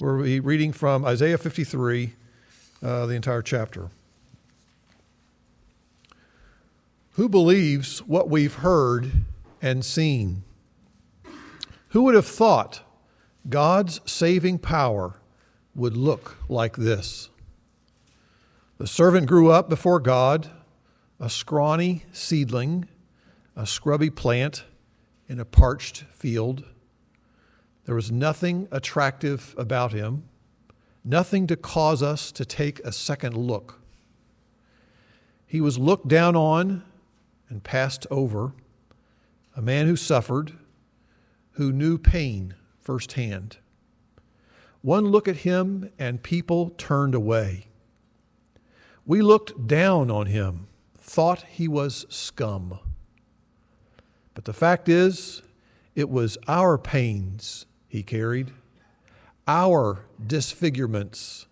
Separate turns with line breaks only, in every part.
We'll be reading from Isaiah 53, uh, the entire chapter. Who believes what we've heard and seen? Who would have thought God's saving power would look like this? The servant grew up before God, a scrawny seedling, a scrubby plant in a parched field. There was nothing attractive about him, nothing to cause us to take a second look. He was looked down on and passed over, a man who suffered, who knew pain firsthand. One look at him and people turned away. We looked down on him, thought he was scum. But the fact is, it was our pains he carried, our disfigurements,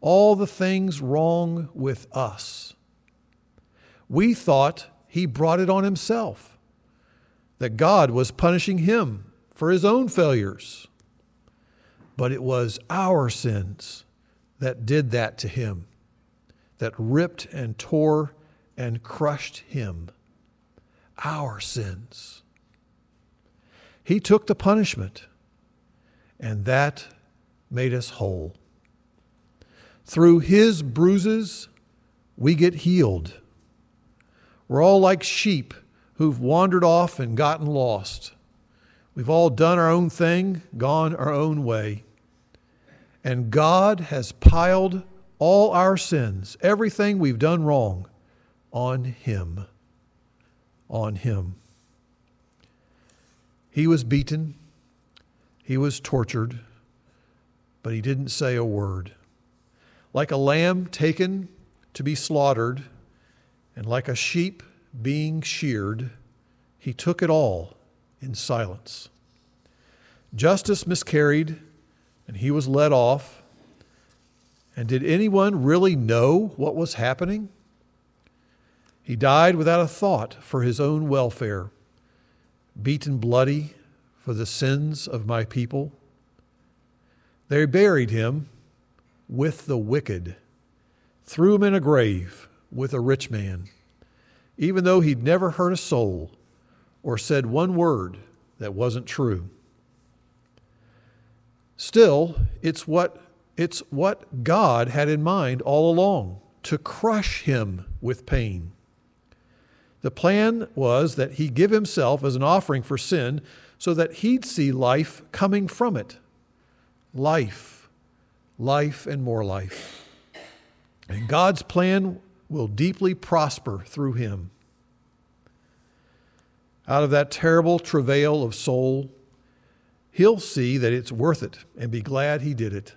all the things wrong with us. We thought he brought it on himself, that God was punishing him for his own failures. But it was our sins that did that to him, that ripped and tore and crushed him. Our sins. He took the punishment and that made us whole. Through his bruises, we get healed. We're all like sheep who've wandered off and gotten lost. We've all done our own thing, gone our own way. And God has piled all our sins, everything we've done wrong, on Him. On Him. He was beaten. He was tortured, but he didn't say a word. Like a lamb taken to be slaughtered, and like a sheep being sheared, he took it all in silence. Justice miscarried, and he was let off. And did anyone really know what was happening? He died without a thought for his own welfare, beaten bloody for the sins of my people. They buried him with the wicked, threw him in a grave with a rich man, even though he'd never hurt a soul or said one word that wasn't true. Still, it's what, it's what God had in mind all along to crush him with pain. The plan was that he give himself as an offering for sin so that he'd see life coming from it. Life, life, and more life. And God's plan will deeply prosper through him. Out of that terrible travail of soul, he'll see that it's worth it and be glad he did it.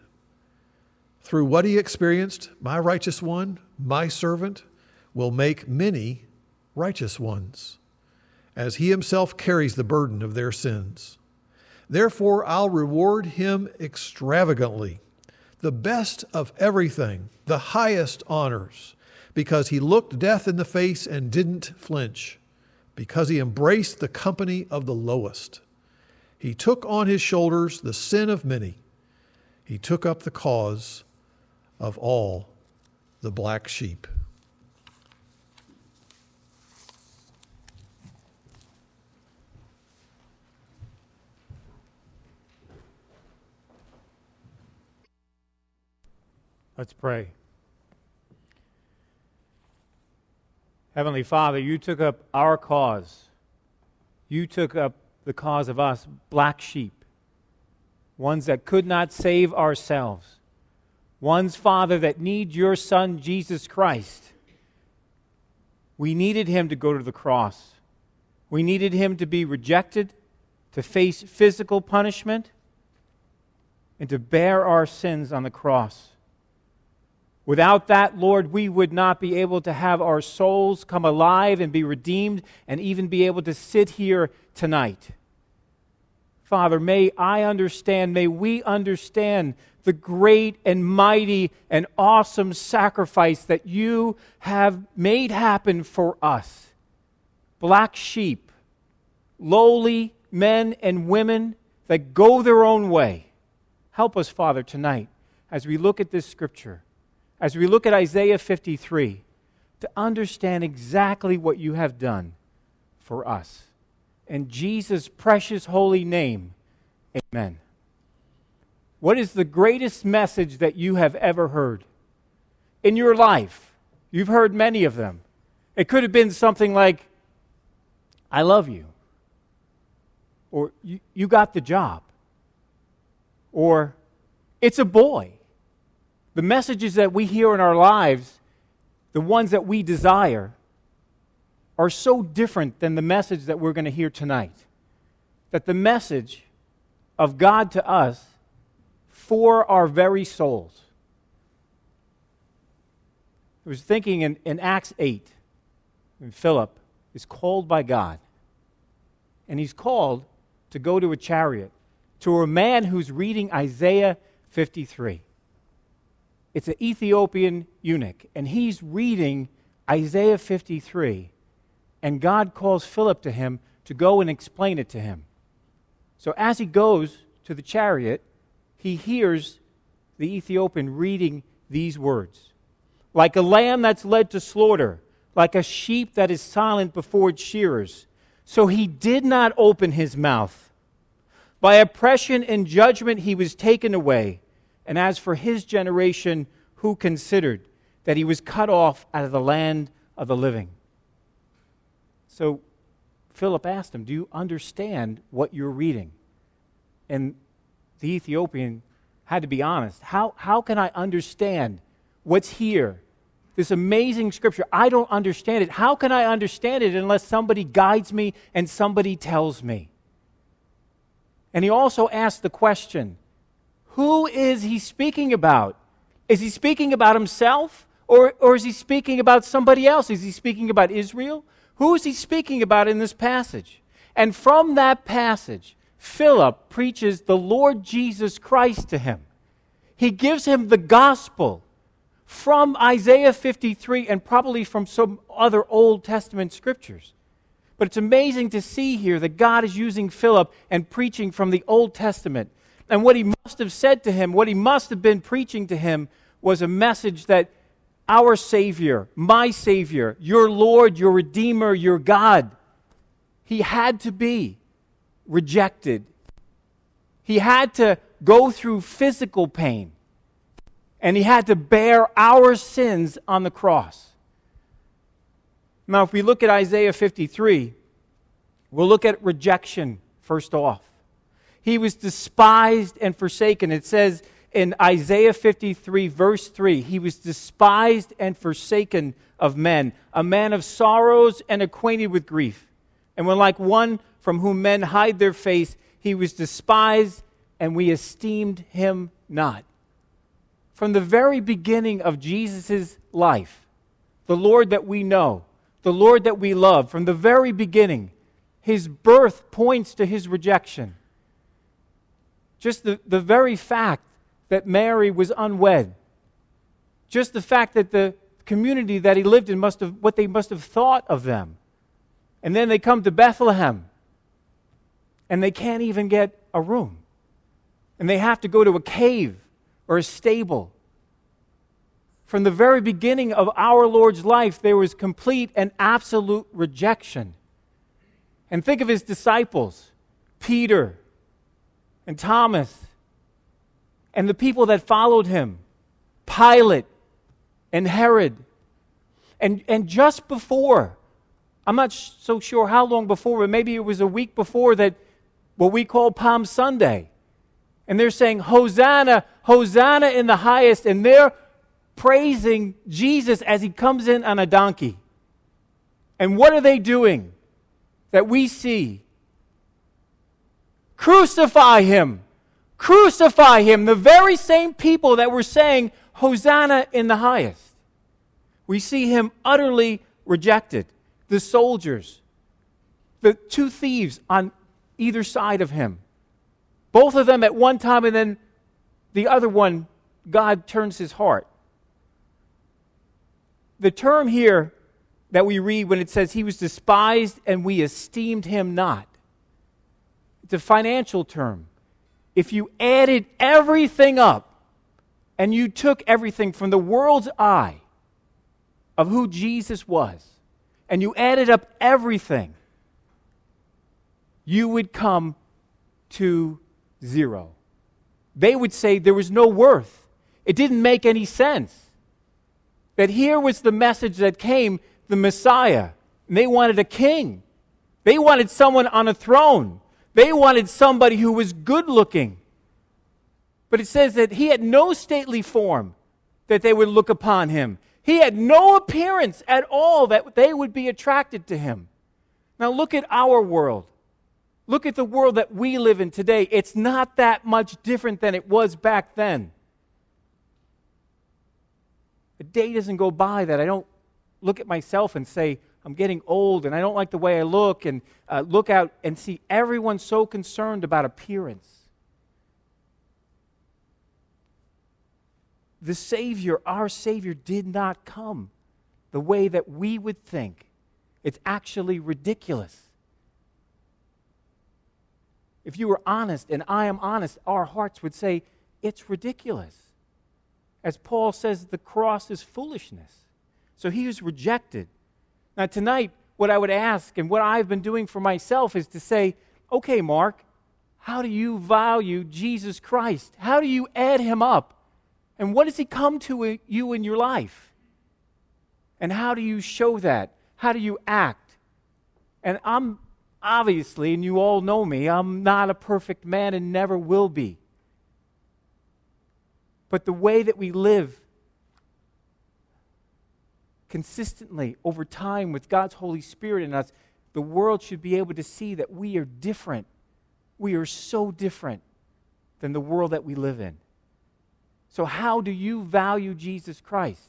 Through what he experienced, my righteous one, my servant, will make many righteous ones as he himself carries the burden of their sins. Therefore, I'll reward him extravagantly, the best of everything, the highest honors, because he looked death in the face and didn't flinch, because he embraced the company of the lowest. He took on his shoulders the sin of many. He took up the cause of all the black sheep.
Let's pray. Heavenly Father, you took up our cause. You took up the cause of us, black sheep, ones that could not save ourselves, ones, Father, that need your Son, Jesus Christ. We needed him to go to the cross. We needed him to be rejected, to face physical punishment, and to bear our sins on the cross. Without that, Lord, we would not be able to have our souls come alive and be redeemed and even be able to sit here tonight. Father, may I understand, may we understand the great and mighty and awesome sacrifice that you have made happen for us. Black sheep, lowly men and women that go their own way Help us, Father, tonight as we look at this scripture, as we look at Isaiah 53, to understand exactly what you have done for us. In Jesus' precious holy name, amen. What is the greatest message that you have ever heard in your life? You've heard many of them. It could have been something like, I love you, or you, you got the job, or it's a boy. The messages that we hear in our lives, the ones that we desire, are so different than the message that we're going to hear tonight. That the message of God to us for our very souls. I was thinking in, in Acts 8, when Philip is called by God, and he's called to go to a chariot to a man who's reading Isaiah 53. It's an Ethiopian eunuch, and he's reading Isaiah 53, and God calls Philip to him to go and explain it to him. So as he goes to the chariot, he hears the Ethiopian reading these words Like a lamb that's led to slaughter, like a sheep that is silent before its shearers. So he did not open his mouth. By oppression and judgment he was taken away. And as for his generation, who considered that he was cut off out of the land of the living? So Philip asked him, Do you understand what you're reading? And the Ethiopian had to be honest. How, how can I understand what's here? This amazing scripture. I don't understand it. How can I understand it unless somebody guides me and somebody tells me? And he also asked the question who is he speaking about? Is he speaking about himself? Or, or is he speaking about somebody else? Is he speaking about Israel? Who is he speaking about in this passage? And from that passage, Philip preaches the Lord Jesus Christ to him. He gives him the gospel from Isaiah 53 and probably from some other Old Testament scriptures. But it's amazing to see here that God is using Philip and preaching from the Old Testament and what he must have said to him, what he must have been preaching to him, was a message that our Savior, my Savior, your Lord, your Redeemer, your God, he had to be rejected. He had to go through physical pain. And he had to bear our sins on the cross. Now, if we look at Isaiah 53, we'll look at rejection first off. He was despised and forsaken. It says in Isaiah 53, verse 3, he was despised and forsaken of men, a man of sorrows and acquainted with grief. And when, like one from whom men hide their face, he was despised and we esteemed him not. From the very beginning of Jesus' life, the Lord that we know, the Lord that we love, from the very beginning, his birth points to his rejection. Just the, the very fact that Mary was unwed, just the fact that the community that he lived in must have, what they must have thought of them. And then they come to Bethlehem and they can't even get a room. And they have to go to a cave or a stable. From the very beginning of our Lord's life, there was complete and absolute rejection. And think of his disciples Peter, and Thomas and the people that followed him, Pilate and Herod. And, and just before, I'm not sh- so sure how long before, but maybe it was a week before that, what we call Palm Sunday. And they're saying, Hosanna, Hosanna in the highest. And they're praising Jesus as he comes in on a donkey. And what are they doing that we see Crucify him! Crucify him! The very same people that were saying, Hosanna in the highest. We see him utterly rejected. The soldiers, the two thieves on either side of him, both of them at one time, and then the other one, God turns his heart. The term here that we read when it says he was despised and we esteemed him not it's a financial term. if you added everything up and you took everything from the world's eye of who Jesus was, and you added up everything, you would come to zero. They would say there was no worth. It didn't make any sense. That here was the message that came the Messiah. And they wanted a king. They wanted someone on a throne. They wanted somebody who was good looking. But it says that he had no stately form that they would look upon him. He had no appearance at all that they would be attracted to him. Now look at our world. Look at the world that we live in today. It's not that much different than it was back then. A day doesn't go by that I don't look at myself and say, I'm getting old and I don't like the way I look, and uh, look out and see everyone so concerned about appearance. The Savior, our Savior, did not come the way that we would think. It's actually ridiculous. If you were honest, and I am honest, our hearts would say, it's ridiculous. As Paul says, the cross is foolishness. So he was rejected. Now, tonight, what I would ask and what I've been doing for myself is to say, okay, Mark, how do you value Jesus Christ? How do you add him up? And what does he come to you in your life? And how do you show that? How do you act? And I'm obviously, and you all know me, I'm not a perfect man and never will be. But the way that we live consistently over time with God's Holy Spirit in us, the world should be able to see that we are different. We are so different than the world that we live in. So, how do you value Jesus Christ?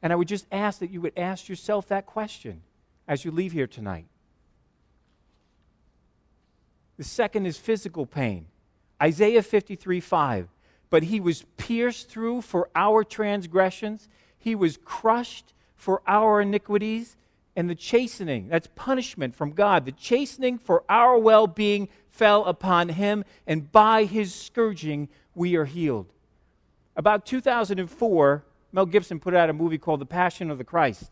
And I would just ask that you would ask yourself that question as you leave here tonight. The second is physical pain. Isaiah 53 5. But he was pierced through for our transgressions, he was crushed for our iniquities, and the chastening, that's punishment from God, the chastening for our well being fell upon him, and by his scourging we are healed. About 2004, Mel Gibson put out a movie called The Passion of the Christ.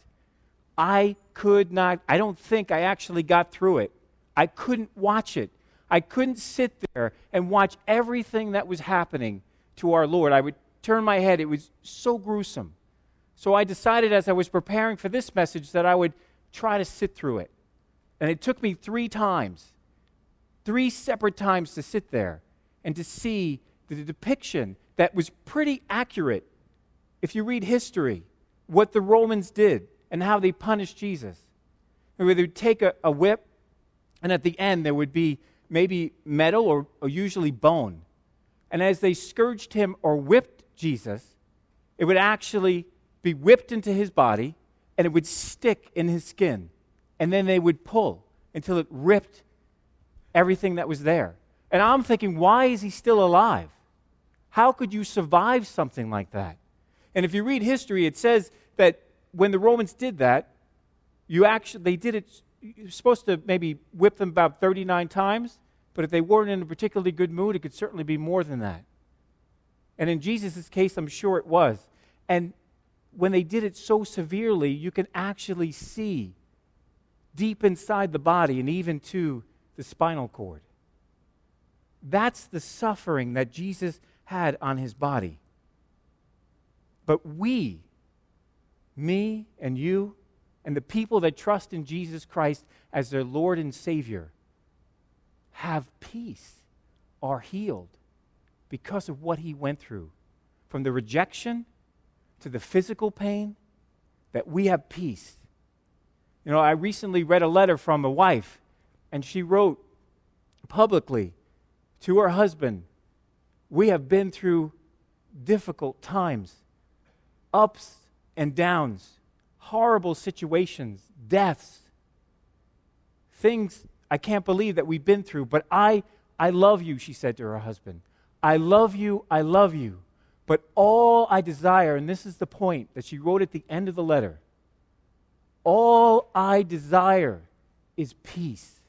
I could not, I don't think I actually got through it. I couldn't watch it. I couldn't sit there and watch everything that was happening to our Lord. I would turn my head. It was so gruesome. So I decided as I was preparing for this message that I would try to sit through it. And it took me three times, three separate times to sit there and to see the depiction that was pretty accurate. If you read history, what the Romans did and how they punished Jesus. Where They would take a, a whip, and at the end there would be maybe metal or, or usually bone. And as they scourged him or whipped Jesus, it would actually be whipped into his body and it would stick in his skin. And then they would pull until it ripped everything that was there. And I'm thinking, why is he still alive? How could you survive something like that? And if you read history, it says that when the Romans did that, you actually they did it you're supposed to maybe whip them about 39 times, but if they weren't in a particularly good mood, it could certainly be more than that. And in Jesus' case, I'm sure it was. And when they did it so severely, you can actually see deep inside the body and even to the spinal cord. That's the suffering that Jesus had on his body. But we, me and you, and the people that trust in Jesus Christ as their Lord and Savior, have peace, are healed because of what he went through. From the rejection to the physical pain, that we have peace. You know, I recently read a letter from a wife, and she wrote publicly to her husband we have been through difficult times, ups and downs, horrible situations, deaths, things I can't believe that we've been through. But I, I love you, she said to her husband. I love you, I love you. But all I desire, and this is the point that she wrote at the end of the letter all I desire is peace.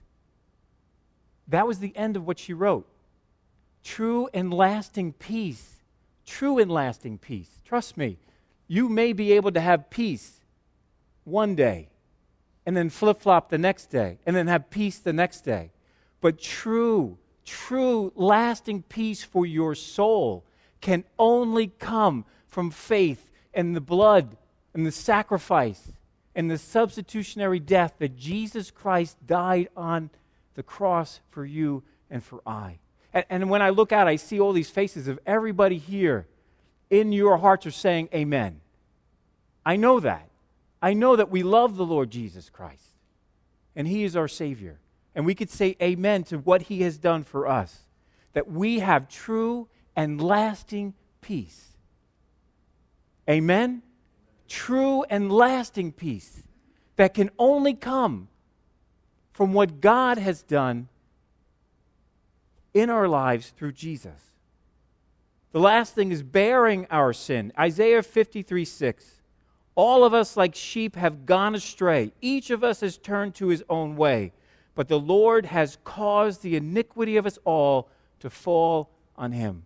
That was the end of what she wrote. true and lasting peace. True and lasting peace. Trust me, you may be able to have peace one day and then flip flop the next day and then have peace the next day. But true, true, lasting peace for your soul can only come from faith and the blood and the sacrifice and the substitutionary death that Jesus Christ died on the cross for you and for I. And, and, when I look out, I see all these faces of everybody here in your hearts are saying, Amen. I know that. I know that we love the Lord Jesus Christ, and He is our Savior. And we could say amen to what He has done for us, that we have true and lasting peace. Amen? True and lasting peace that can only come from what God has done in our lives through Jesus. The last thing is bearing our sin. Isaiah 53 6. All of us, like sheep, have gone astray. Each of us has turned to his own way. But the Lord has caused the iniquity of us all to fall on him.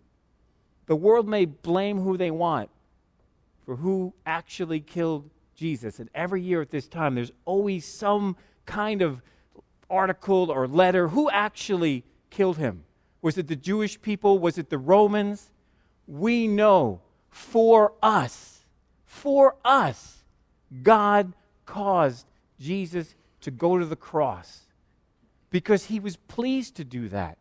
The world may blame who they want for who actually killed Jesus. And every year at this time, there's always some kind of article or letter who actually killed him. Was it the Jewish people? Was it the Romans? We know for us for us, God caused Jesus to go to the cross because he was pleased to do that.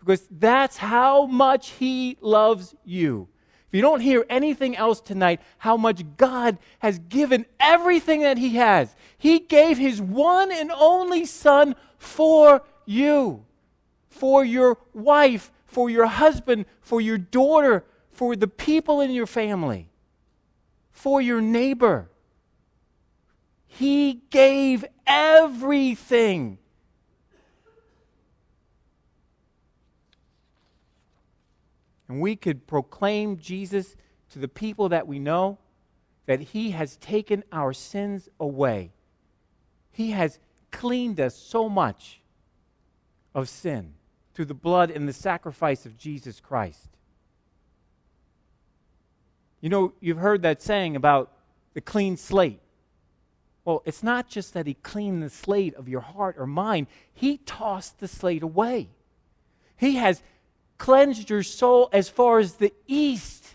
Because that's how much he loves you. If you don't hear anything else tonight, how much God has given everything that he has, he gave his one and only son for you, for your wife, for your husband, for your daughter, for the people in your family for your neighbor. He gave everything. And we could proclaim Jesus to the people that we know that He has taken our sins away. He has cleaned us so much of sin through the blood and the sacrifice of Jesus Christ. You know, you've heard that saying about the clean slate. Well, it's not just that he cleaned the slate of your heart or mind, he tossed the slate away. He has cleansed your soul as far as the east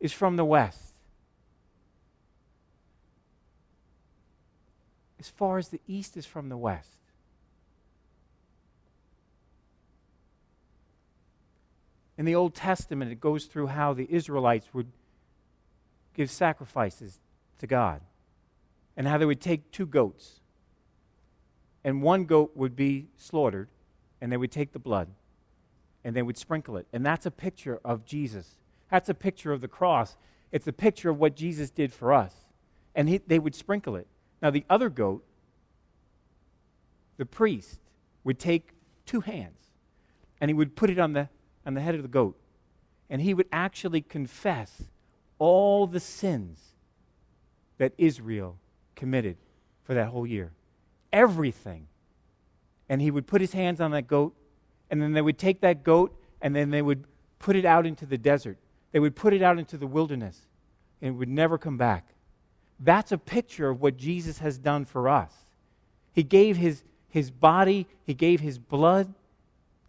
is from the west. As far as the east is from the west. In the Old Testament, it goes through how the Israelites would give sacrifices to God. And how they would take two goats, and one goat would be slaughtered, and they would take the blood, and they would sprinkle it. And that's a picture of Jesus. That's a picture of the cross. It's a picture of what Jesus did for us. And he, they would sprinkle it. Now, the other goat, the priest, would take two hands, and he would put it on the, on the head of the goat, and he would actually confess all the sins that Israel committed for that whole year. Everything. And he would put his hands on that goat, and then they would take that goat, and then they would put it out into the desert. They would put it out into the wilderness, and it would never come back. That's a picture of what Jesus has done for us. He gave his, his body, he gave his blood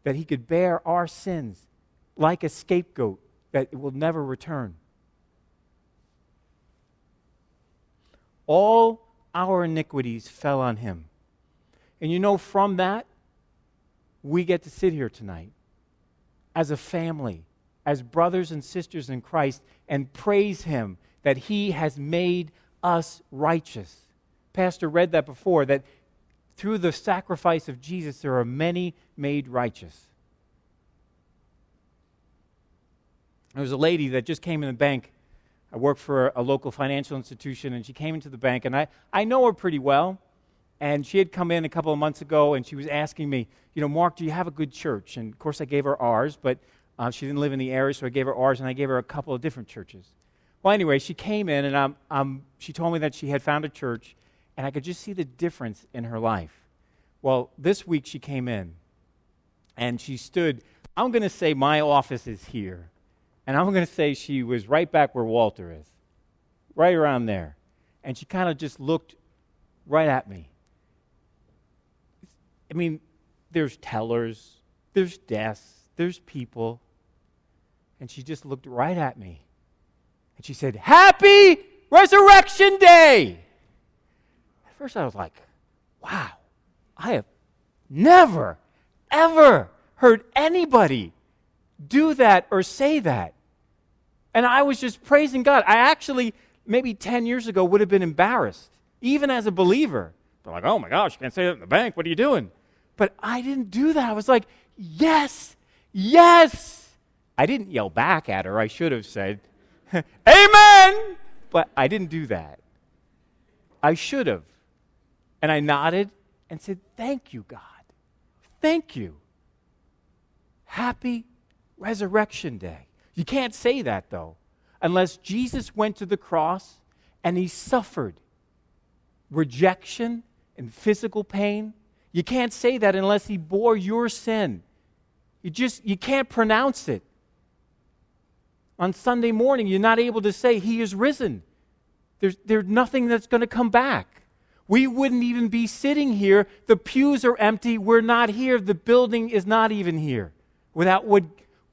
that he could bear our sins like a scapegoat that will never return. all our iniquities fell on him. And you know, from that, we get to sit here tonight as a family, as brothers and sisters in Christ, and praise him that he has made us righteous. Pastor read that before, that through the sacrifice of Jesus, there are many made righteous. There was a lady that just came in the bank I work for a local financial institution, and she came into the bank, and I, I know her pretty well. And she had come in a couple of months ago, and she was asking me, you know, Mark, do you have a good church? And of course, I gave her ours, but uh, she didn't live in the area, so I gave her ours, and I gave her a couple of different churches. Well, anyway, she came in, and she told me that she had found a church, and I could just see the difference in her life. Well, this week she came in, and she stood I'm going to say my office is here. And I'm going to say she was right back where Walter is, right around there. And she kind of just looked right at me. I mean, there's tellers, there's desks, there's people. And she just looked right at me. And she said, Happy Resurrection Day! At first I was like, wow, I have never, ever heard anybody do that or say that. And I was just praising God. I actually, maybe 10 years ago, would have been embarrassed, even as a believer. They're like, oh my gosh, you can't say that in the bank. What are you doing? But I didn't do that. I was like, yes, yes. I didn't yell back at her. I should have said, Amen. But I didn't do that. I should have. And I nodded and said, Thank you, God. Thank you. Happy Resurrection Day. You can't say that, though, unless Jesus went to the cross and he suffered rejection and physical pain. You can't say that unless he bore your sin. You just you can't pronounce it. On Sunday morning, you're not able to say he is risen. There's, there's nothing that's going to come back. We wouldn't even be sitting here. The pews are empty. We're not here. The building is not even here without what,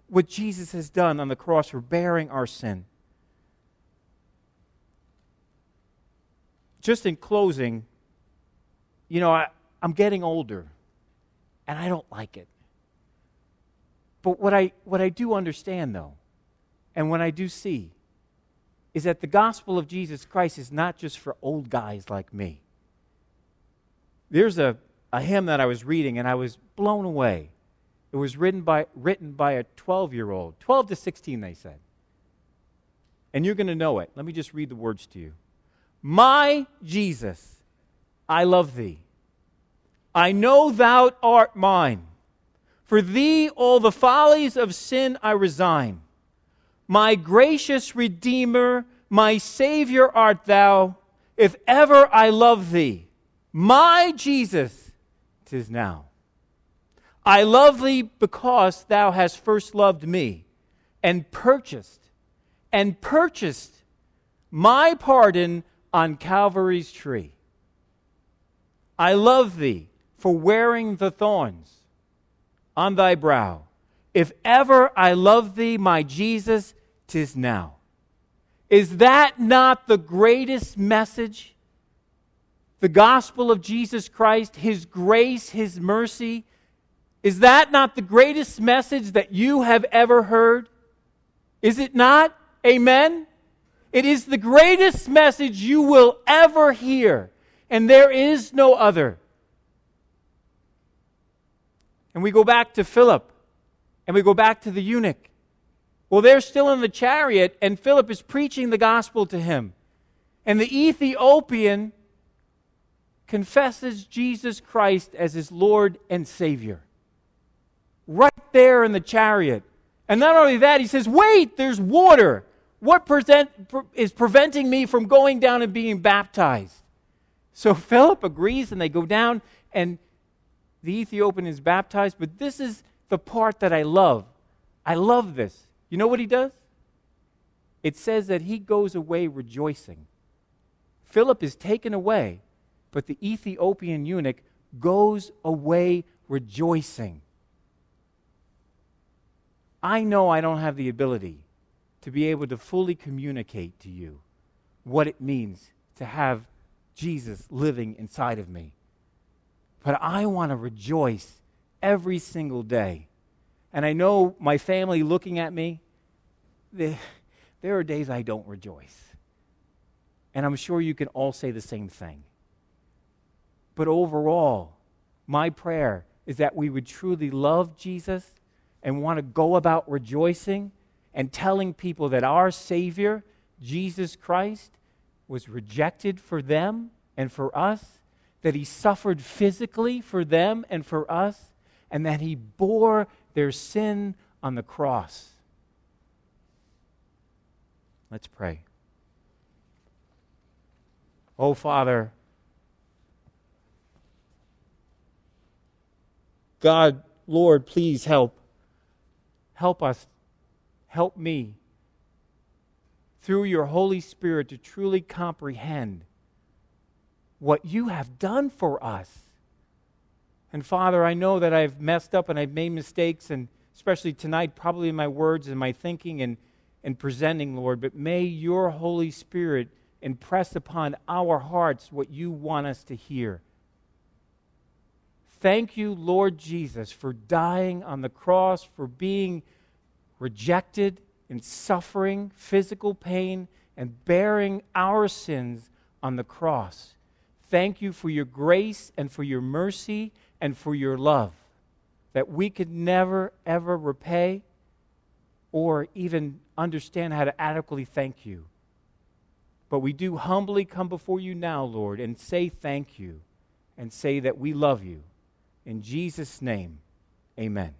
what Jesus has done on the cross for bearing our sin. Just in closing, you know, I, I'm getting older and I don't like it. But what I, what I do understand, though, and what I do see, is that the gospel of Jesus Christ is not just for old guys like me. There's a, a hymn that I was reading and I was blown away. It was written by, written by a 12 year old, 12 to 16, they said. And you're going to know it. Let me just read the words to you. My Jesus, I love thee. I know thou art mine. For thee all the follies of sin I resign. My gracious Redeemer, my Savior art thou. If ever I love thee, my Jesus, tis now. I love thee because thou hast first loved me and purchased, and purchased my pardon on Calvary's tree. I love thee for wearing the thorns on thy brow. If ever I love thee, my Jesus, tis now. Is that not the greatest message the gospel of Jesus Christ, His grace, His mercy, is that not the greatest message that you have ever heard? Is it not? Amen? It is the greatest message you will ever hear, and there is no other. And we go back to Philip, and we go back to the eunuch. Well, they're still in the chariot, and Philip is preaching the gospel to him. And the Ethiopian confesses Jesus Christ as his Lord and Savior. Right there in the chariot. And not only that, he says, Wait, there's water. What present, is preventing me from going down and being baptized? So Philip agrees, and they go down, and the Ethiopian is baptized. But this is the part that I love. I love this. You know what he does? It says that he goes away rejoicing. Philip is taken away but the Ethiopian eunuch goes away rejoicing. I know I don't have the ability to be able to fully communicate to you what it means to have Jesus living inside of me. But I want to rejoice every single day. And I know my family looking at me, they, there are days I don't rejoice. And I'm sure you can all say the same thing. But overall, my prayer is that we would truly love Jesus and want to go about rejoicing and telling people that our Savior, Jesus Christ, was rejected for them and for us, that He suffered physically for them and for us, and that He bore their sin on the cross. Let's pray. Oh, Father, God, Lord, please help help us, help me, through your Holy Spirit to truly comprehend what you have done for us. And Father, I know that I've messed up and I've made mistakes, and especially tonight, probably in my words and my thinking and, and presenting, Lord, but may your Holy Spirit impress upon our hearts what you want us to hear. Thank you, Lord Jesus, for dying on the cross, for being rejected and suffering physical pain and bearing our sins on the cross. Thank you for your grace and for your mercy and for your love that we could never, ever repay or even understand how to adequately thank you. But we do humbly come before you now, Lord, and say thank you and say that we love you. In Jesus' name, amen.